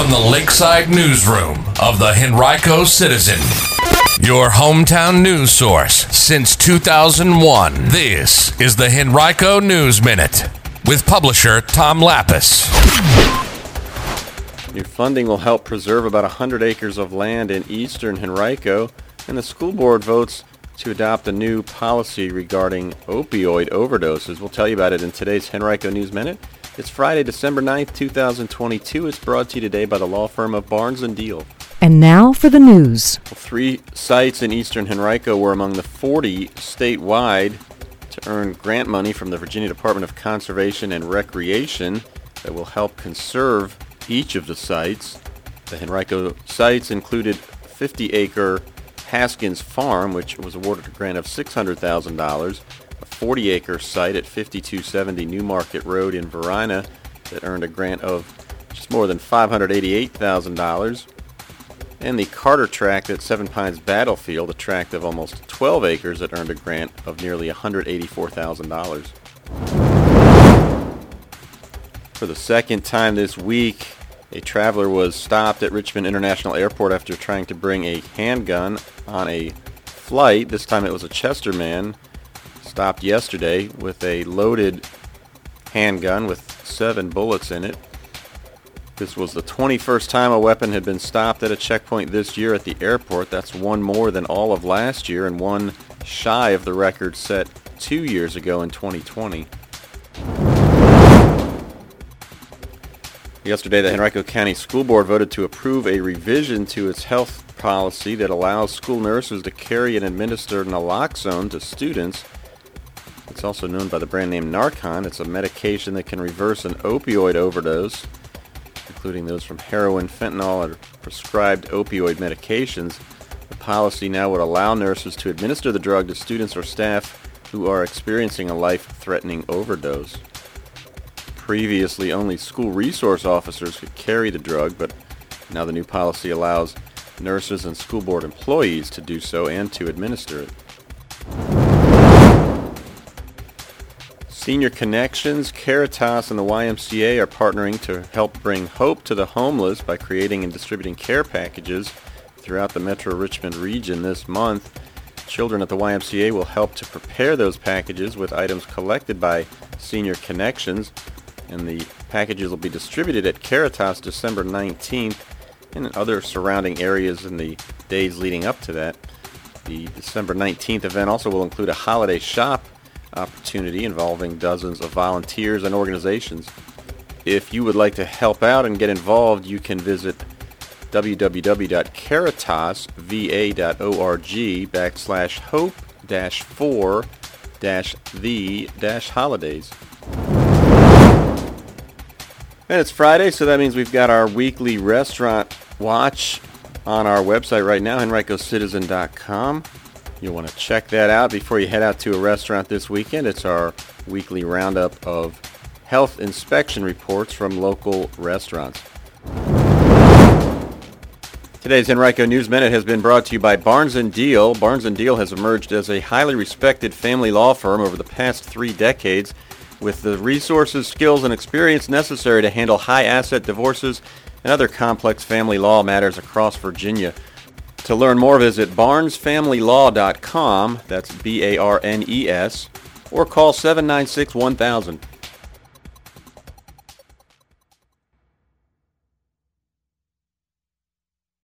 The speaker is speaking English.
from the Lakeside Newsroom of the Henrico Citizen, your hometown news source since 2001. This is the Henrico News Minute with publisher Tom Lappas. New funding will help preserve about 100 acres of land in eastern Henrico, and the school board votes to adopt a new policy regarding opioid overdoses. We'll tell you about it in today's Henrico News Minute. It's Friday, December 9th, 2022. It's brought to you today by the law firm of Barnes & Diehl. And now for the news. Three sites in eastern Henrico were among the 40 statewide to earn grant money from the Virginia Department of Conservation and Recreation that will help conserve each of the sites. The Henrico sites included 50-acre Haskins Farm, which was awarded a grant of $600,000, a 40-acre site at 5270 New Market Road in Varina that earned a grant of just more than $588,000, and the Carter tract at Seven Pines Battlefield, a tract of almost 12 acres that earned a grant of nearly $184,000. For the second time this week, a traveler was stopped at Richmond International Airport after trying to bring a handgun on a flight. This time it was a Chester man stopped yesterday with a loaded handgun with seven bullets in it. This was the 21st time a weapon had been stopped at a checkpoint this year at the airport. That's one more than all of last year and one shy of the record set two years ago in 2020. Yesterday, the Henrico County School Board voted to approve a revision to its health policy that allows school nurses to carry and administer naloxone to students. It's also known by the brand name Narcan. It's a medication that can reverse an opioid overdose, including those from heroin, fentanyl, or prescribed opioid medications. The policy now would allow nurses to administer the drug to students or staff who are experiencing a life-threatening overdose. Previously, only school resource officers could carry the drug, but now the new policy allows nurses and school board employees to do so and to administer it. Senior Connections, Caritas, and the YMCA are partnering to help bring hope to the homeless by creating and distributing care packages throughout the Metro Richmond region this month. Children at the YMCA will help to prepare those packages with items collected by Senior Connections and the packages will be distributed at Caritas December 19th and in other surrounding areas in the days leading up to that. The December 19th event also will include a holiday shop opportunity involving dozens of volunteers and organizations. If you would like to help out and get involved, you can visit www.caritasva.org backslash hope dash four dash the dash holidays. And it's Friday, so that means we've got our weekly restaurant watch on our website right now, henricocitizen.com. You'll want to check that out before you head out to a restaurant this weekend. It's our weekly roundup of health inspection reports from local restaurants. Today's Henrico News Minute has been brought to you by Barnes & Diehl. Barnes & Diehl has emerged as a highly respected family law firm over the past three decades with the resources, skills, and experience necessary to handle high asset divorces and other complex family law matters across Virginia. To learn more, visit barnesfamilylaw.com, that's B-A-R-N-E-S, or call 796-1000.